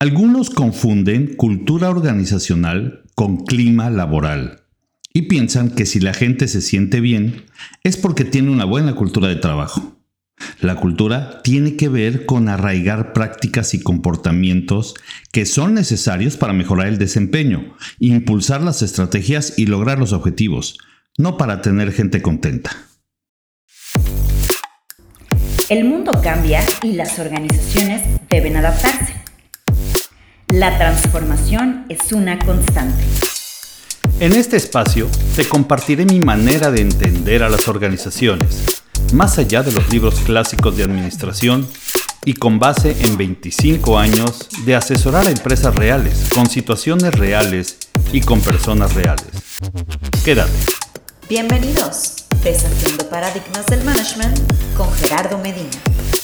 Algunos confunden cultura organizacional con clima laboral y piensan que si la gente se siente bien es porque tiene una buena cultura de trabajo. La cultura tiene que ver con arraigar prácticas y comportamientos que son necesarios para mejorar el desempeño, impulsar las estrategias y lograr los objetivos, no para tener gente contenta. El mundo cambia y las organizaciones deben adaptarse. La transformación es una constante. En este espacio te compartiré mi manera de entender a las organizaciones, más allá de los libros clásicos de administración y con base en 25 años de asesorar a empresas reales, con situaciones reales y con personas reales. Quédate. Bienvenidos, Desafiando Paradigmas del Management con Gerardo Medina.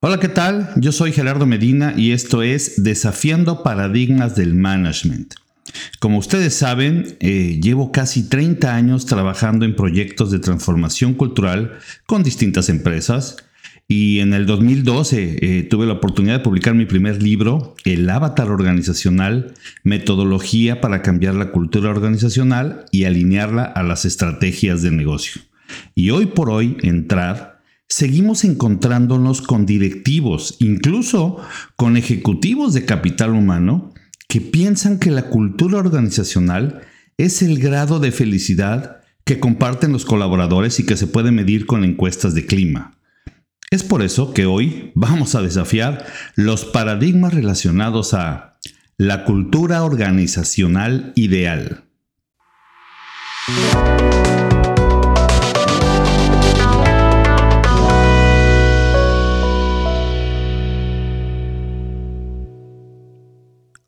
Hola, ¿qué tal? Yo soy Gerardo Medina y esto es Desafiando Paradigmas del Management. Como ustedes saben, eh, llevo casi 30 años trabajando en proyectos de transformación cultural con distintas empresas y en el 2012 eh, tuve la oportunidad de publicar mi primer libro, El Avatar Organizacional, Metodología para cambiar la cultura organizacional y alinearla a las estrategias de negocio. Y hoy por hoy entrar seguimos encontrándonos con directivos, incluso con ejecutivos de capital humano, que piensan que la cultura organizacional es el grado de felicidad que comparten los colaboradores y que se puede medir con encuestas de clima. Es por eso que hoy vamos a desafiar los paradigmas relacionados a la cultura organizacional ideal.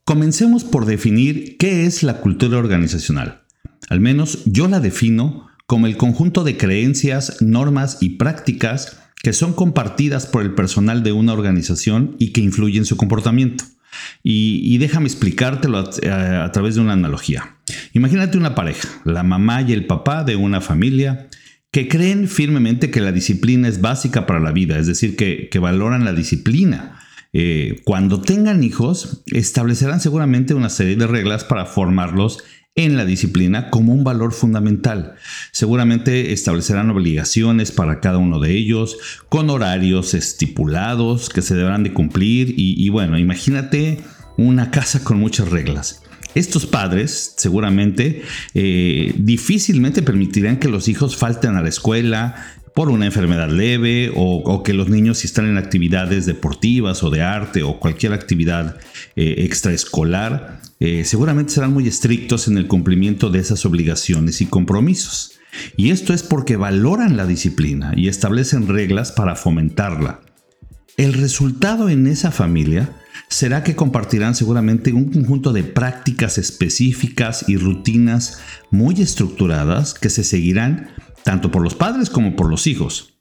Comencemos por definir qué es la cultura organizacional. Al menos yo la defino como el conjunto de creencias, normas y prácticas que son compartidas por el personal de una organización y que influyen en su comportamiento. Y, déjame explicártelo a, través de una analogía. Imagínate una pareja, la mamá y el papá de una familia, que creen firmemente que la disciplina es básica para la vida, es decir, que valoran la disciplina eh, cuando tengan hijos, establecerán seguramente una serie de reglas para formarlos en la disciplina como un valor fundamental. Seguramente establecerán obligaciones para cada uno de ellos, con horarios estipulados que se deberán de cumplir y, bueno, imagínate una casa con muchas reglas. Estos padres seguramente eh, difícilmente permitirán que los hijos falten a la escuela, por una enfermedad leve o, que los niños si están en actividades deportivas o de arte o cualquier actividad eh, extraescolar, eh, seguramente serán muy estrictos en el cumplimiento de esas obligaciones y compromisos. Y esto es porque valoran la disciplina y establecen reglas para fomentarla. El resultado en esa familia será que compartirán seguramente un conjunto de prácticas específicas y rutinas muy estructuradas que se seguirán tanto por los padres como por los hijos.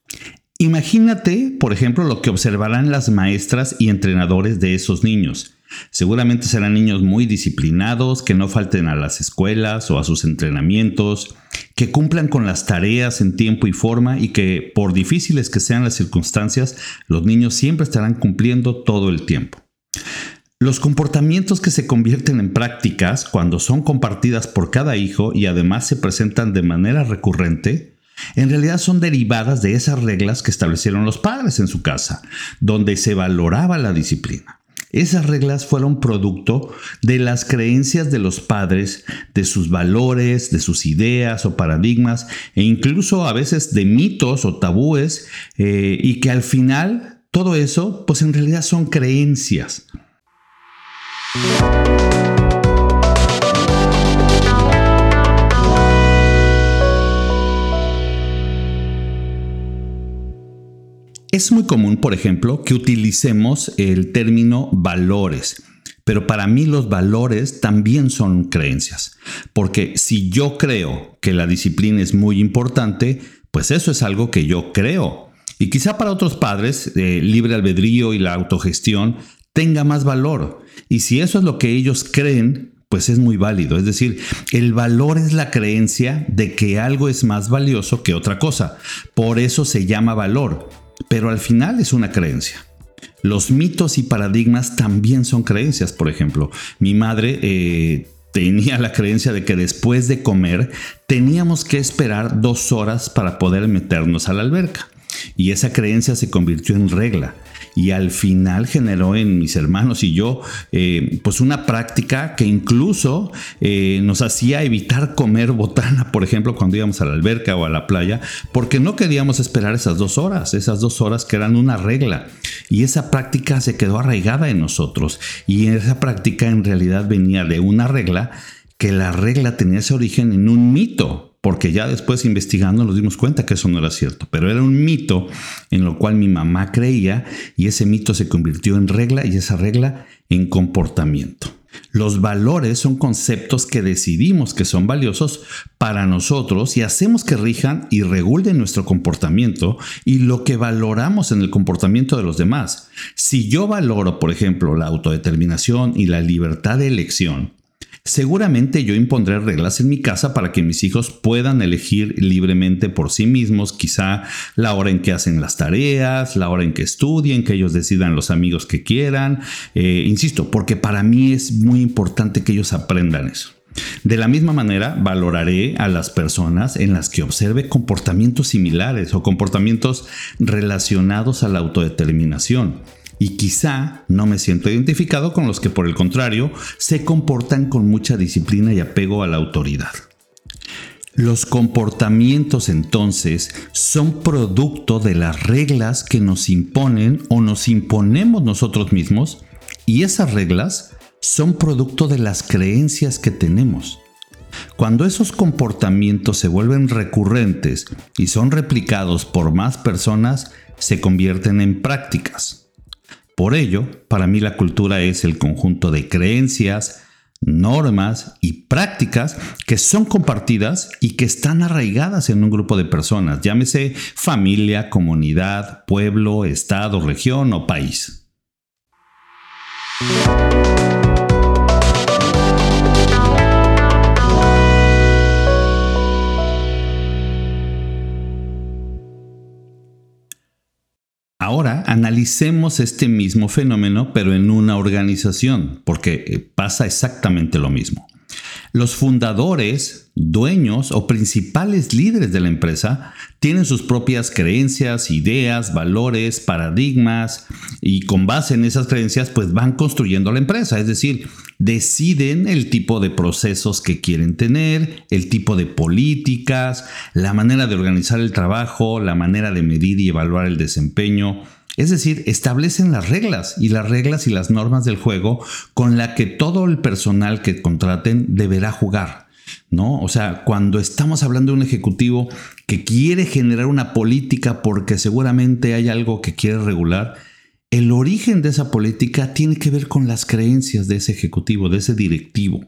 Imagínate, por ejemplo, lo que observarán las maestras y entrenadores de esos niños. Seguramente serán niños muy disciplinados, que no falten a las escuelas o a sus entrenamientos, que cumplan con las tareas en tiempo y forma y que, por difíciles que sean las circunstancias, los niños siempre estarán cumpliendo todo el tiempo. Los comportamientos que se convierten en prácticas cuando son compartidas por cada hijo y además se presentan de manera recurrente, en realidad son derivadas de esas reglas que establecieron los padres en su casa, donde se valoraba la disciplina. Esas reglas fueron producto de las creencias de los padres, de sus valores, de sus ideas o paradigmas, e incluso a veces de mitos o tabúes, eh, y que al final todo eso, pues en realidad son creencias. Es muy común, por ejemplo, que utilicemos el término valores. Pero para mí los valores también son creencias. Porque si yo creo que la disciplina es muy importante, pues eso es algo que yo creo. Y quizá para otros padres, eh, libre albedrío y la autogestión tenga más valor. Y si eso es lo que ellos creen, pues es muy válido. Es decir, el valor es la creencia de que algo es más valioso que otra cosa. Por eso se llama valor. Pero al final es una creencia. Los mitos y paradigmas también son creencias, por ejemplo. Mi madre eh, tenía la creencia de que después de comer teníamos que esperar dos horas para poder meternos a la alberca. Y esa creencia se convirtió en regla y al final generó en mis hermanos y yo eh, pues una práctica que incluso eh, nos hacía evitar comer botana, por ejemplo, cuando íbamos a la alberca o a la playa, porque no queríamos esperar esas dos horas, esas dos horas que eran una regla. Y esa práctica se quedó arraigada en nosotros. Y esa práctica en realidad venía de una regla que la regla tenía ese origen en un mito porque ya después investigando nos dimos cuenta que eso no era cierto, pero era un mito en lo cual mi mamá creía y ese mito se convirtió en regla y esa regla en comportamiento. Los valores son conceptos que decidimos que son valiosos para nosotros y hacemos que rijan y regulen nuestro comportamiento y lo que valoramos en el comportamiento de los demás. Si yo valoro, por ejemplo, la autodeterminación y la libertad de elección, Seguramente yo impondré reglas en mi casa para que mis hijos puedan elegir libremente por sí mismos, quizá la hora en que hacen las tareas, la hora en que estudien, que ellos decidan los amigos que quieran. Eh, insisto, porque para mí es muy importante que ellos aprendan eso. De la misma manera, valoraré a las personas en las que observe comportamientos similares o comportamientos relacionados a la autodeterminación y quizá no me siento identificado con los que por el contrario se comportan con mucha disciplina y apego a la autoridad. Los comportamientos entonces son producto de las reglas que nos imponen o nos imponemos nosotros mismos y esas reglas son producto de las creencias que tenemos. Cuando esos comportamientos se vuelven recurrentes y son replicados por más personas, se convierten en prácticas. Por ello, para mí la cultura es el conjunto de creencias, normas y prácticas que son compartidas y que están arraigadas en un grupo de personas, llámese familia, comunidad, pueblo, estado, región o país. Analicemos este mismo fenómeno, pero en una organización, porque eh, pasa exactamente lo mismo. Los fundadores, dueños o principales líderes de la empresa tienen sus propias creencias, ideas, valores, paradigmas y con base en esas creencias pues van construyendo la empresa, es decir, deciden el tipo de procesos que quieren tener, el tipo de políticas, la manera de organizar el trabajo, la manera de medir y evaluar el desempeño, es decir, establecen las reglas y las reglas y las normas del juego con la que todo el personal que contraten deberá jugar. ¿No? O sea, cuando estamos hablando de un ejecutivo que quiere generar una política porque seguramente hay algo que quiere regular, el origen de esa política tiene que ver con las creencias de ese ejecutivo, de ese directivo.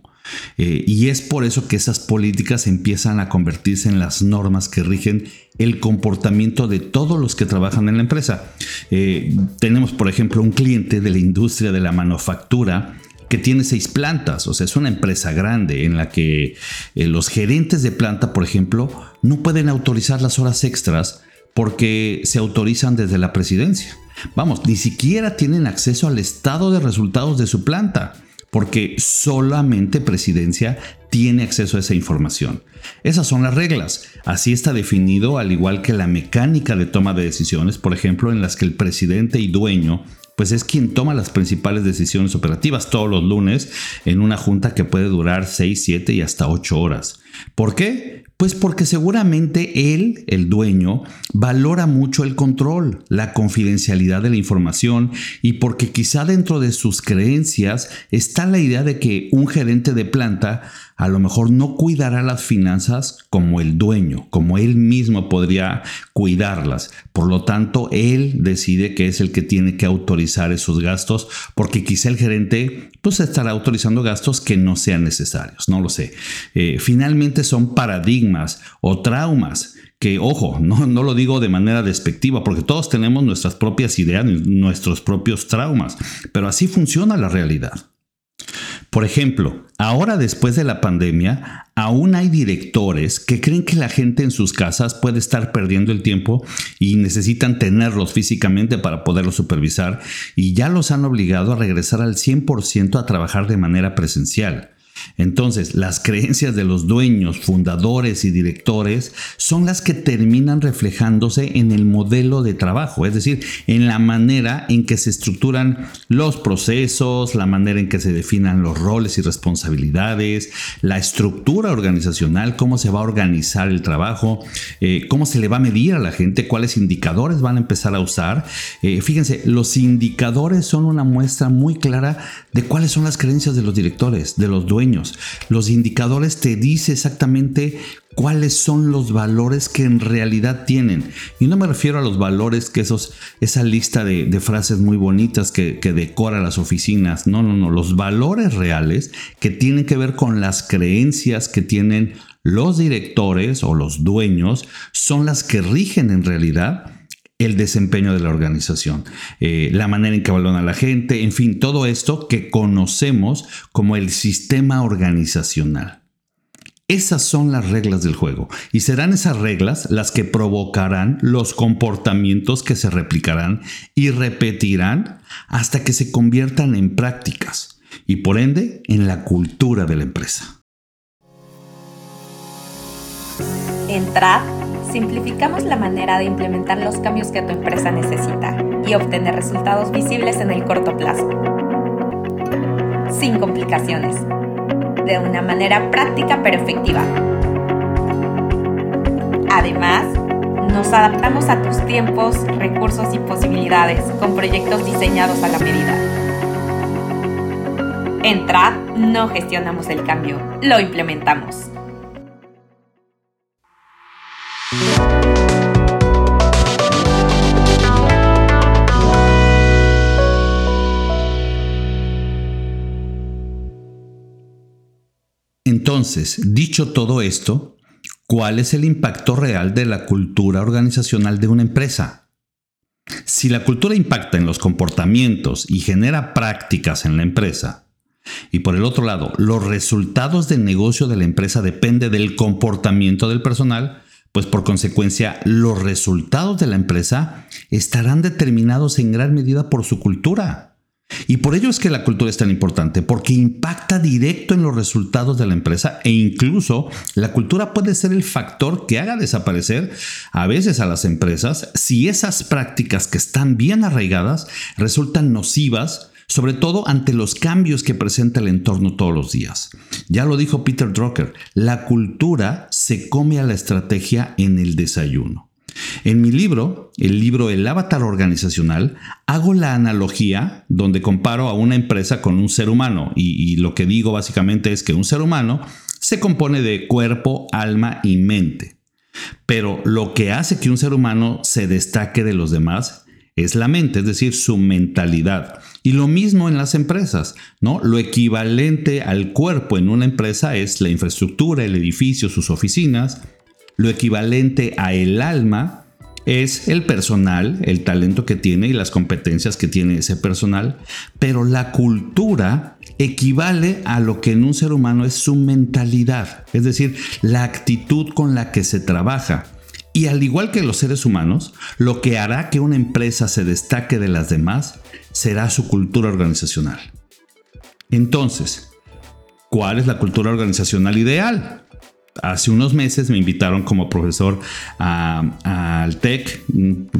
Eh, y es por eso que esas políticas empiezan a convertirse en las normas que rigen el comportamiento de todos los que trabajan en la empresa. Eh, tenemos, por ejemplo, un cliente de la industria de la manufactura que tiene seis plantas, o sea, es una empresa grande en la que eh, los gerentes de planta, por ejemplo, no pueden autorizar las horas extras porque se autorizan desde la presidencia. Vamos, ni siquiera tienen acceso al estado de resultados de su planta porque solamente presidencia tiene acceso a esa información. Esas son las reglas. Así está definido, al igual que la mecánica de toma de decisiones, por ejemplo, en las que el presidente y dueño pues es quien toma las principales decisiones operativas todos los lunes en una junta que puede durar 6, 7 y hasta 8 horas. ¿Por qué? Pues porque seguramente él, el dueño, valora mucho el control, la confidencialidad de la información y porque quizá dentro de sus creencias está la idea de que un gerente de planta a lo mejor no cuidará las finanzas como el dueño, como él mismo podría cuidarlas. Por lo tanto, él decide que es el que tiene que autorizar esos gastos porque quizá el gerente pues estará autorizando gastos que no sean necesarios, no lo sé. Eh, finalmente son paradigmas o traumas que, ojo, no, no, lo digo de manera despectiva, porque todos tenemos nuestras propias ideas, nuestros propios traumas, pero así funciona la realidad. Por ejemplo, ahora después de la pandemia, aún hay directores que creen que la gente en sus casas puede estar perdiendo el tiempo y necesitan tenerlos físicamente para poderlos supervisar y ya los han obligado a regresar al 100% a trabajar de manera presencial. Entonces, las creencias de los dueños, fundadores y directores son las que terminan reflejándose en el modelo de trabajo, es decir, en la manera en que se estructuran los procesos, la manera en que se definan los roles y responsabilidades, la estructura organizacional, cómo se va a organizar el trabajo, eh, cómo se le va a medir a la gente, cuáles indicadores van a empezar a usar. Eh, fíjense, los indicadores son una muestra muy clara de cuáles son las creencias de los directores, de los dueños los indicadores te dicen exactamente cuáles son los valores que en realidad tienen. Y no me refiero a los valores que esos, esa lista de, frases muy bonitas que, que, decora las oficinas. No, no, no. Los valores reales que tienen que ver con las creencias que tienen los directores o los dueños son las que rigen en realidad el desempeño de la organización, eh, la manera en que evalúan a la gente, en fin, todo esto que conocemos como el sistema organizacional. Esas son las reglas del juego y serán esas reglas las que provocarán los comportamientos que se replicarán y repetirán hasta que se conviertan en prácticas y por ende en la cultura de la empresa. Entrad simplificamos la manera de implementar los cambios que tu empresa necesita y obtener resultados visibles en el corto plazo. Sin complicaciones. De una manera práctica pero efectiva. Además, nos adaptamos a tus tiempos, recursos y posibilidades con proyectos diseñados a la medida. Entrad, no gestionamos el cambio, lo implementamos. Entonces, dicho todo esto, ¿cuál es el impacto real de la cultura organizacional de una empresa? Si la cultura impacta en los comportamientos y genera prácticas en la empresa, y por el otro lado, los resultados del negocio de la empresa dependen del comportamiento del personal, pues por consecuencia los resultados de la empresa estarán determinados en gran medida por su cultura. Y por ello es que la cultura es tan importante, porque impacta directo en los resultados de la empresa e incluso la cultura puede ser el factor que haga desaparecer a veces a las empresas si esas prácticas que están bien arraigadas resultan nocivas sobre todo ante los cambios que presenta el entorno todos los días. Ya lo dijo Peter Drucker, la cultura se come a la estrategia en el desayuno. En mi libro, el libro El avatar organizacional, hago la analogía donde comparo a una empresa con un ser humano y, y, lo que digo básicamente es que un ser humano se compone de cuerpo, alma y mente. Pero lo que hace que un ser humano se destaque de los demás es la mente, es decir, su mentalidad. Y lo mismo en las empresas, ¿no? Lo equivalente al cuerpo en una empresa es la infraestructura, el edificio, sus oficinas. Lo equivalente a el alma es el personal, el talento que tiene y las competencias que tiene ese personal. Pero la cultura equivale a lo que en un ser humano es su mentalidad, es decir, la actitud con la que se trabaja. Y al igual que los seres humanos, lo que hará que una empresa se destaque de las demás será su cultura organizacional. Entonces, ¿cuál es la cultura organizacional ideal? Hace unos meses me invitaron como profesor al TEC,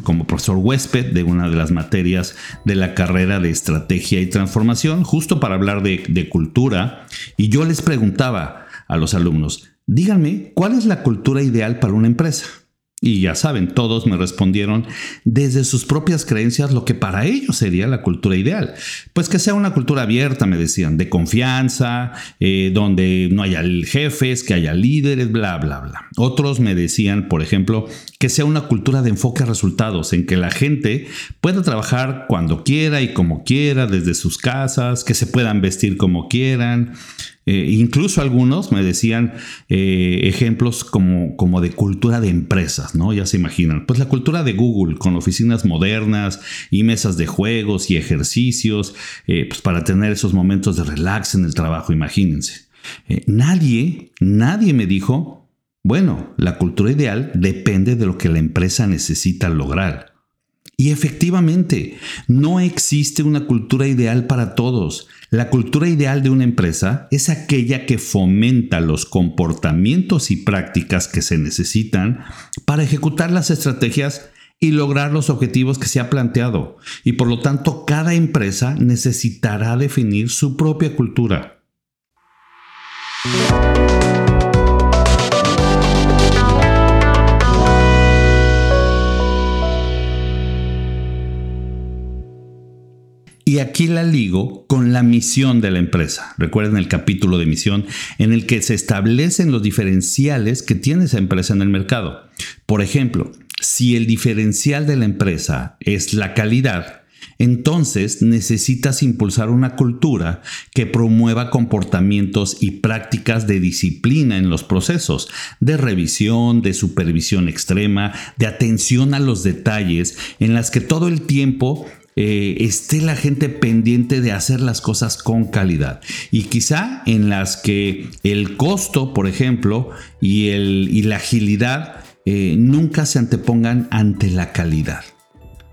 como profesor huésped de una de las materias de la carrera de estrategia y transformación, justo para hablar de, de cultura. Y yo les preguntaba a los alumnos, díganme, ¿cuál es la cultura ideal para una empresa? Y ya saben, todos me respondieron desde sus propias creencias lo que para ellos sería la cultura ideal. Pues que sea una cultura abierta, me decían, de confianza, eh, donde no haya jefes, que haya líderes, bla, bla, bla. Otros me decían, por ejemplo, que sea una cultura de enfoque a resultados, en que la gente pueda trabajar cuando quiera y como quiera, desde sus casas, que se puedan vestir como quieran, Eh, incluso algunos me decían eh, ejemplos como, como de cultura de empresas, ¿no? Ya se imaginan. Pues la cultura de Google con oficinas modernas y mesas de juegos y ejercicios, eh, pues para tener esos momentos de relax en el trabajo, imagínense. nadie, nadie me dijo, bueno, la cultura ideal depende de lo que la empresa necesita lograr. Y efectivamente, no existe una cultura ideal para todos. La cultura ideal de una empresa es aquella que fomenta los comportamientos y prácticas que se necesitan para ejecutar las estrategias y lograr los objetivos que se ha planteado. Y por lo tanto, cada empresa necesitará definir su propia cultura. Y aquí la ligo con la misión de la empresa. Recuerden el capítulo de misión en el que se establecen los diferenciales que tiene esa empresa en el mercado. Por ejemplo, si el diferencial de la empresa es la calidad, entonces necesitas impulsar una cultura que promueva comportamientos y prácticas de disciplina en los procesos, de revisión, de supervisión extrema, de atención a los detalles, en las que todo el tiempo eh, esté la gente pendiente de hacer las cosas con calidad. Y quizá en las que el costo, por ejemplo, y, el, y la agilidad eh, nunca se antepongan ante la calidad.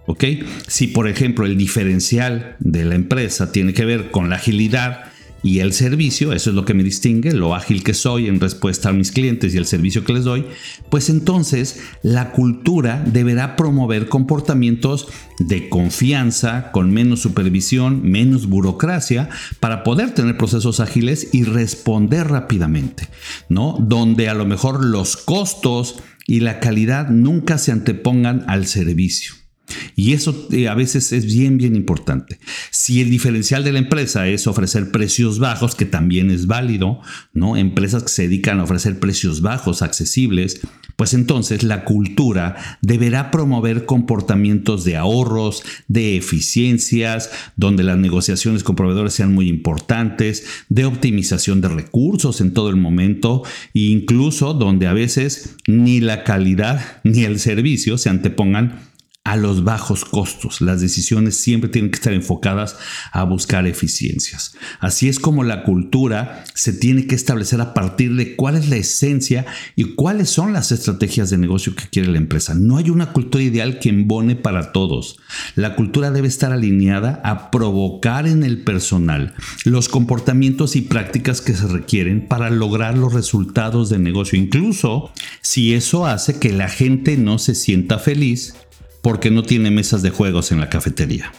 ¿Ok? Si, por ejemplo, el diferencial de la empresa tiene que ver con la agilidad, y el servicio, eso es lo que me distingue, lo ágil que soy en respuesta a mis clientes y el servicio que les doy, pues entonces la cultura deberá promover comportamientos de confianza, con menos supervisión, menos burocracia, para poder tener procesos ágiles y responder rápidamente, ¿no? Donde a lo mejor los costos y la calidad nunca se antepongan al servicio. Y eso eh, a veces es bien, bien importante. Si el diferencial de la empresa es ofrecer precios bajos, que también es válido, ¿no? Empresas que se dedican a ofrecer precios bajos, accesibles, pues entonces la cultura deberá promover comportamientos de ahorros, de eficiencias, donde las negociaciones con proveedores sean muy importantes, de optimización de recursos en todo el momento, e incluso donde a veces ni la calidad ni el servicio se antepongan a los bajos costos. Las decisiones siempre tienen que estar enfocadas a buscar eficiencias. Así es como la cultura se tiene que establecer a partir de cuál es la esencia y cuáles son las estrategias de negocio que quiere la empresa. No hay una cultura ideal que embone para todos. La cultura debe estar alineada a provocar en el personal los comportamientos y prácticas que se requieren para lograr los resultados de negocio, incluso si eso hace que la gente no se sienta feliz porque no tiene mesas de juegos en la cafetería.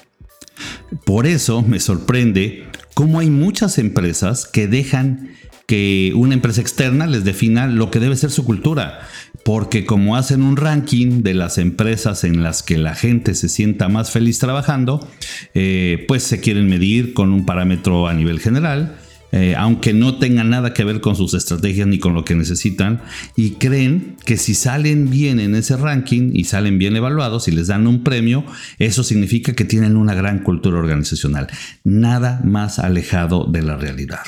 Por eso me sorprende cómo hay muchas empresas que dejan que una empresa externa les defina lo que debe ser su cultura, porque como hacen un ranking de las empresas en las que la gente se sienta más feliz trabajando, eh, pues se quieren medir con un parámetro a nivel general eh, aunque no tenga nada que ver con sus estrategias ni con lo que necesitan, y creen que si salen bien en ese ranking y salen bien evaluados y les dan un premio, eso significa que tienen una gran cultura organizacional. Nada más alejado de la realidad.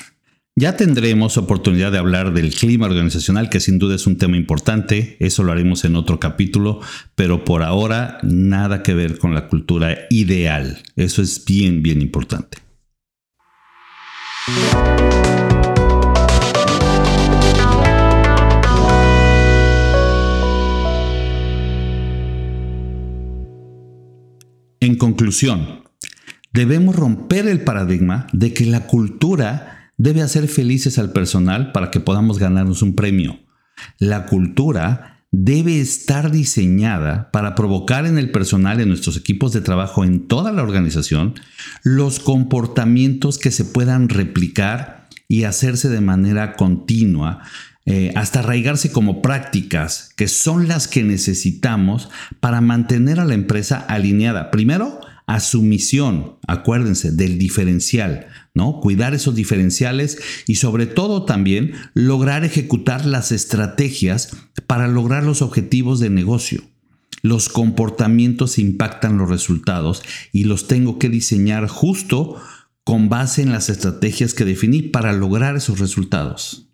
Ya tendremos oportunidad de hablar del clima organizacional, que sin duda es un tema importante, eso lo haremos en otro capítulo, pero por ahora nada que ver con la cultura ideal, eso es bien, bien importante. En conclusión, debemos romper el paradigma de que la cultura debe hacer felices al personal para que podamos ganarnos un premio. La cultura debe estar diseñada para provocar en el personal, en nuestros equipos de trabajo, en toda la organización, los comportamientos que se puedan replicar y hacerse de manera continua, eh, hasta arraigarse como prácticas que son las que necesitamos para mantener a la empresa alineada. Primero, a su misión, acuérdense, del diferencial, ¿no? Cuidar esos diferenciales y sobre todo también lograr ejecutar las estrategias para lograr los objetivos de negocio. Los comportamientos impactan los resultados y los tengo que diseñar justo con base en las estrategias que definí para lograr esos resultados.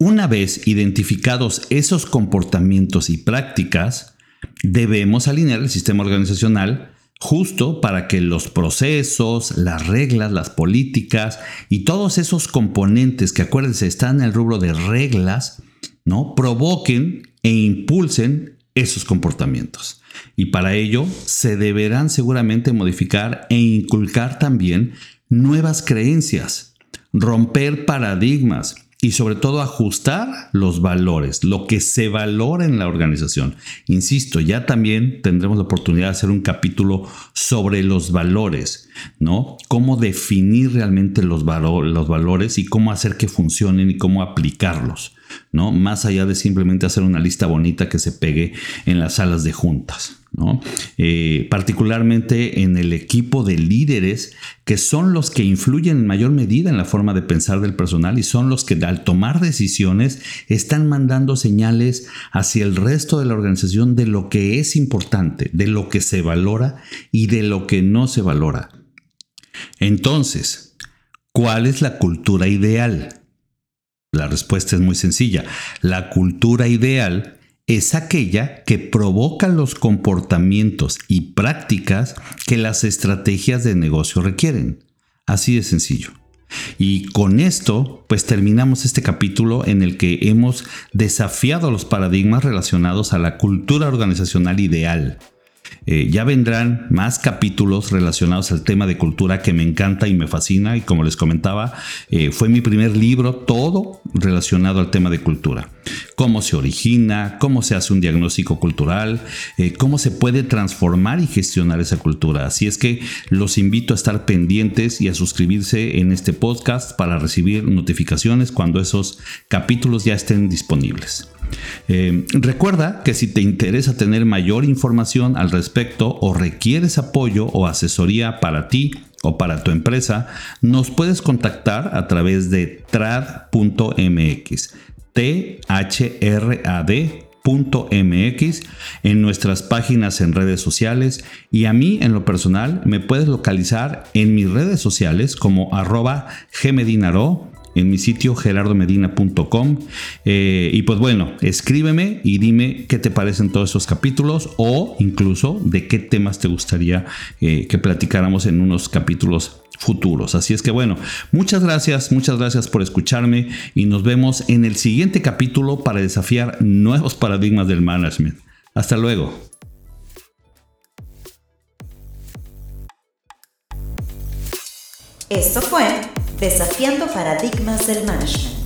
Una vez identificados esos comportamientos y prácticas, debemos alinear el sistema organizacional justo para que los procesos, las reglas, las políticas y todos esos componentes que acuérdense están en el rubro de reglas, ¿no? provoquen e impulsen esos comportamientos. Y para ello se deberán seguramente modificar e inculcar también nuevas creencias, romper paradigmas, y sobre todo ajustar los valores, lo que se valora en la organización. Insisto, ya también tendremos la oportunidad de hacer un capítulo sobre los valores, ¿no? Cómo definir realmente los, los valores y cómo hacer que funcionen y cómo aplicarlos, ¿no? Más allá de simplemente hacer una lista bonita que se pegue en las salas de juntas. Eh, particularmente en el equipo de líderes que son los que influyen en mayor medida en la forma de pensar del personal y son los que al tomar decisiones están mandando señales hacia el resto de la organización de lo que es importante, de lo que se valora y de lo que no se valora. Entonces, ¿cuál es la cultura ideal? La respuesta es muy sencilla. La cultura ideal es aquella que provoca los comportamientos y prácticas que las estrategias de negocio requieren. Así de sencillo. Y con esto, pues terminamos este capítulo en el que hemos desafiado los paradigmas relacionados a la cultura organizacional ideal eh, ya vendrán más capítulos relacionados al tema de cultura que me encanta y me fascina y como les comentaba, eh, fue mi primer libro, todo relacionado al tema de cultura. Cómo se origina, cómo se hace un diagnóstico cultural, eh, cómo se puede transformar y gestionar esa cultura. Así es que los invito a estar pendientes y a suscribirse en este podcast para recibir notificaciones cuando esos capítulos ya estén disponibles. Eh, recuerda que si te interesa tener mayor información al respecto o requieres apoyo o asesoría para ti o para tu empresa, nos puedes contactar a través de trad.mx, thrad.mx en nuestras páginas en redes sociales y a mí en lo personal me puedes localizar en mis redes sociales como arroba gmedinaro en mi sitio gerardomedina.com. Eh, y pues bueno, escríbeme y dime qué te parecen todos esos capítulos o incluso de qué temas te gustaría eh, que platicáramos en unos capítulos futuros. Así es que bueno, muchas gracias, muchas gracias por escucharme y nos vemos en el siguiente capítulo para desafiar nuevos paradigmas del management. Hasta luego. Esto fue Desafiando Paradigmas del Management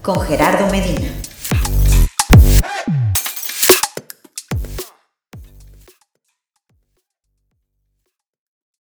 con Gerardo Medina.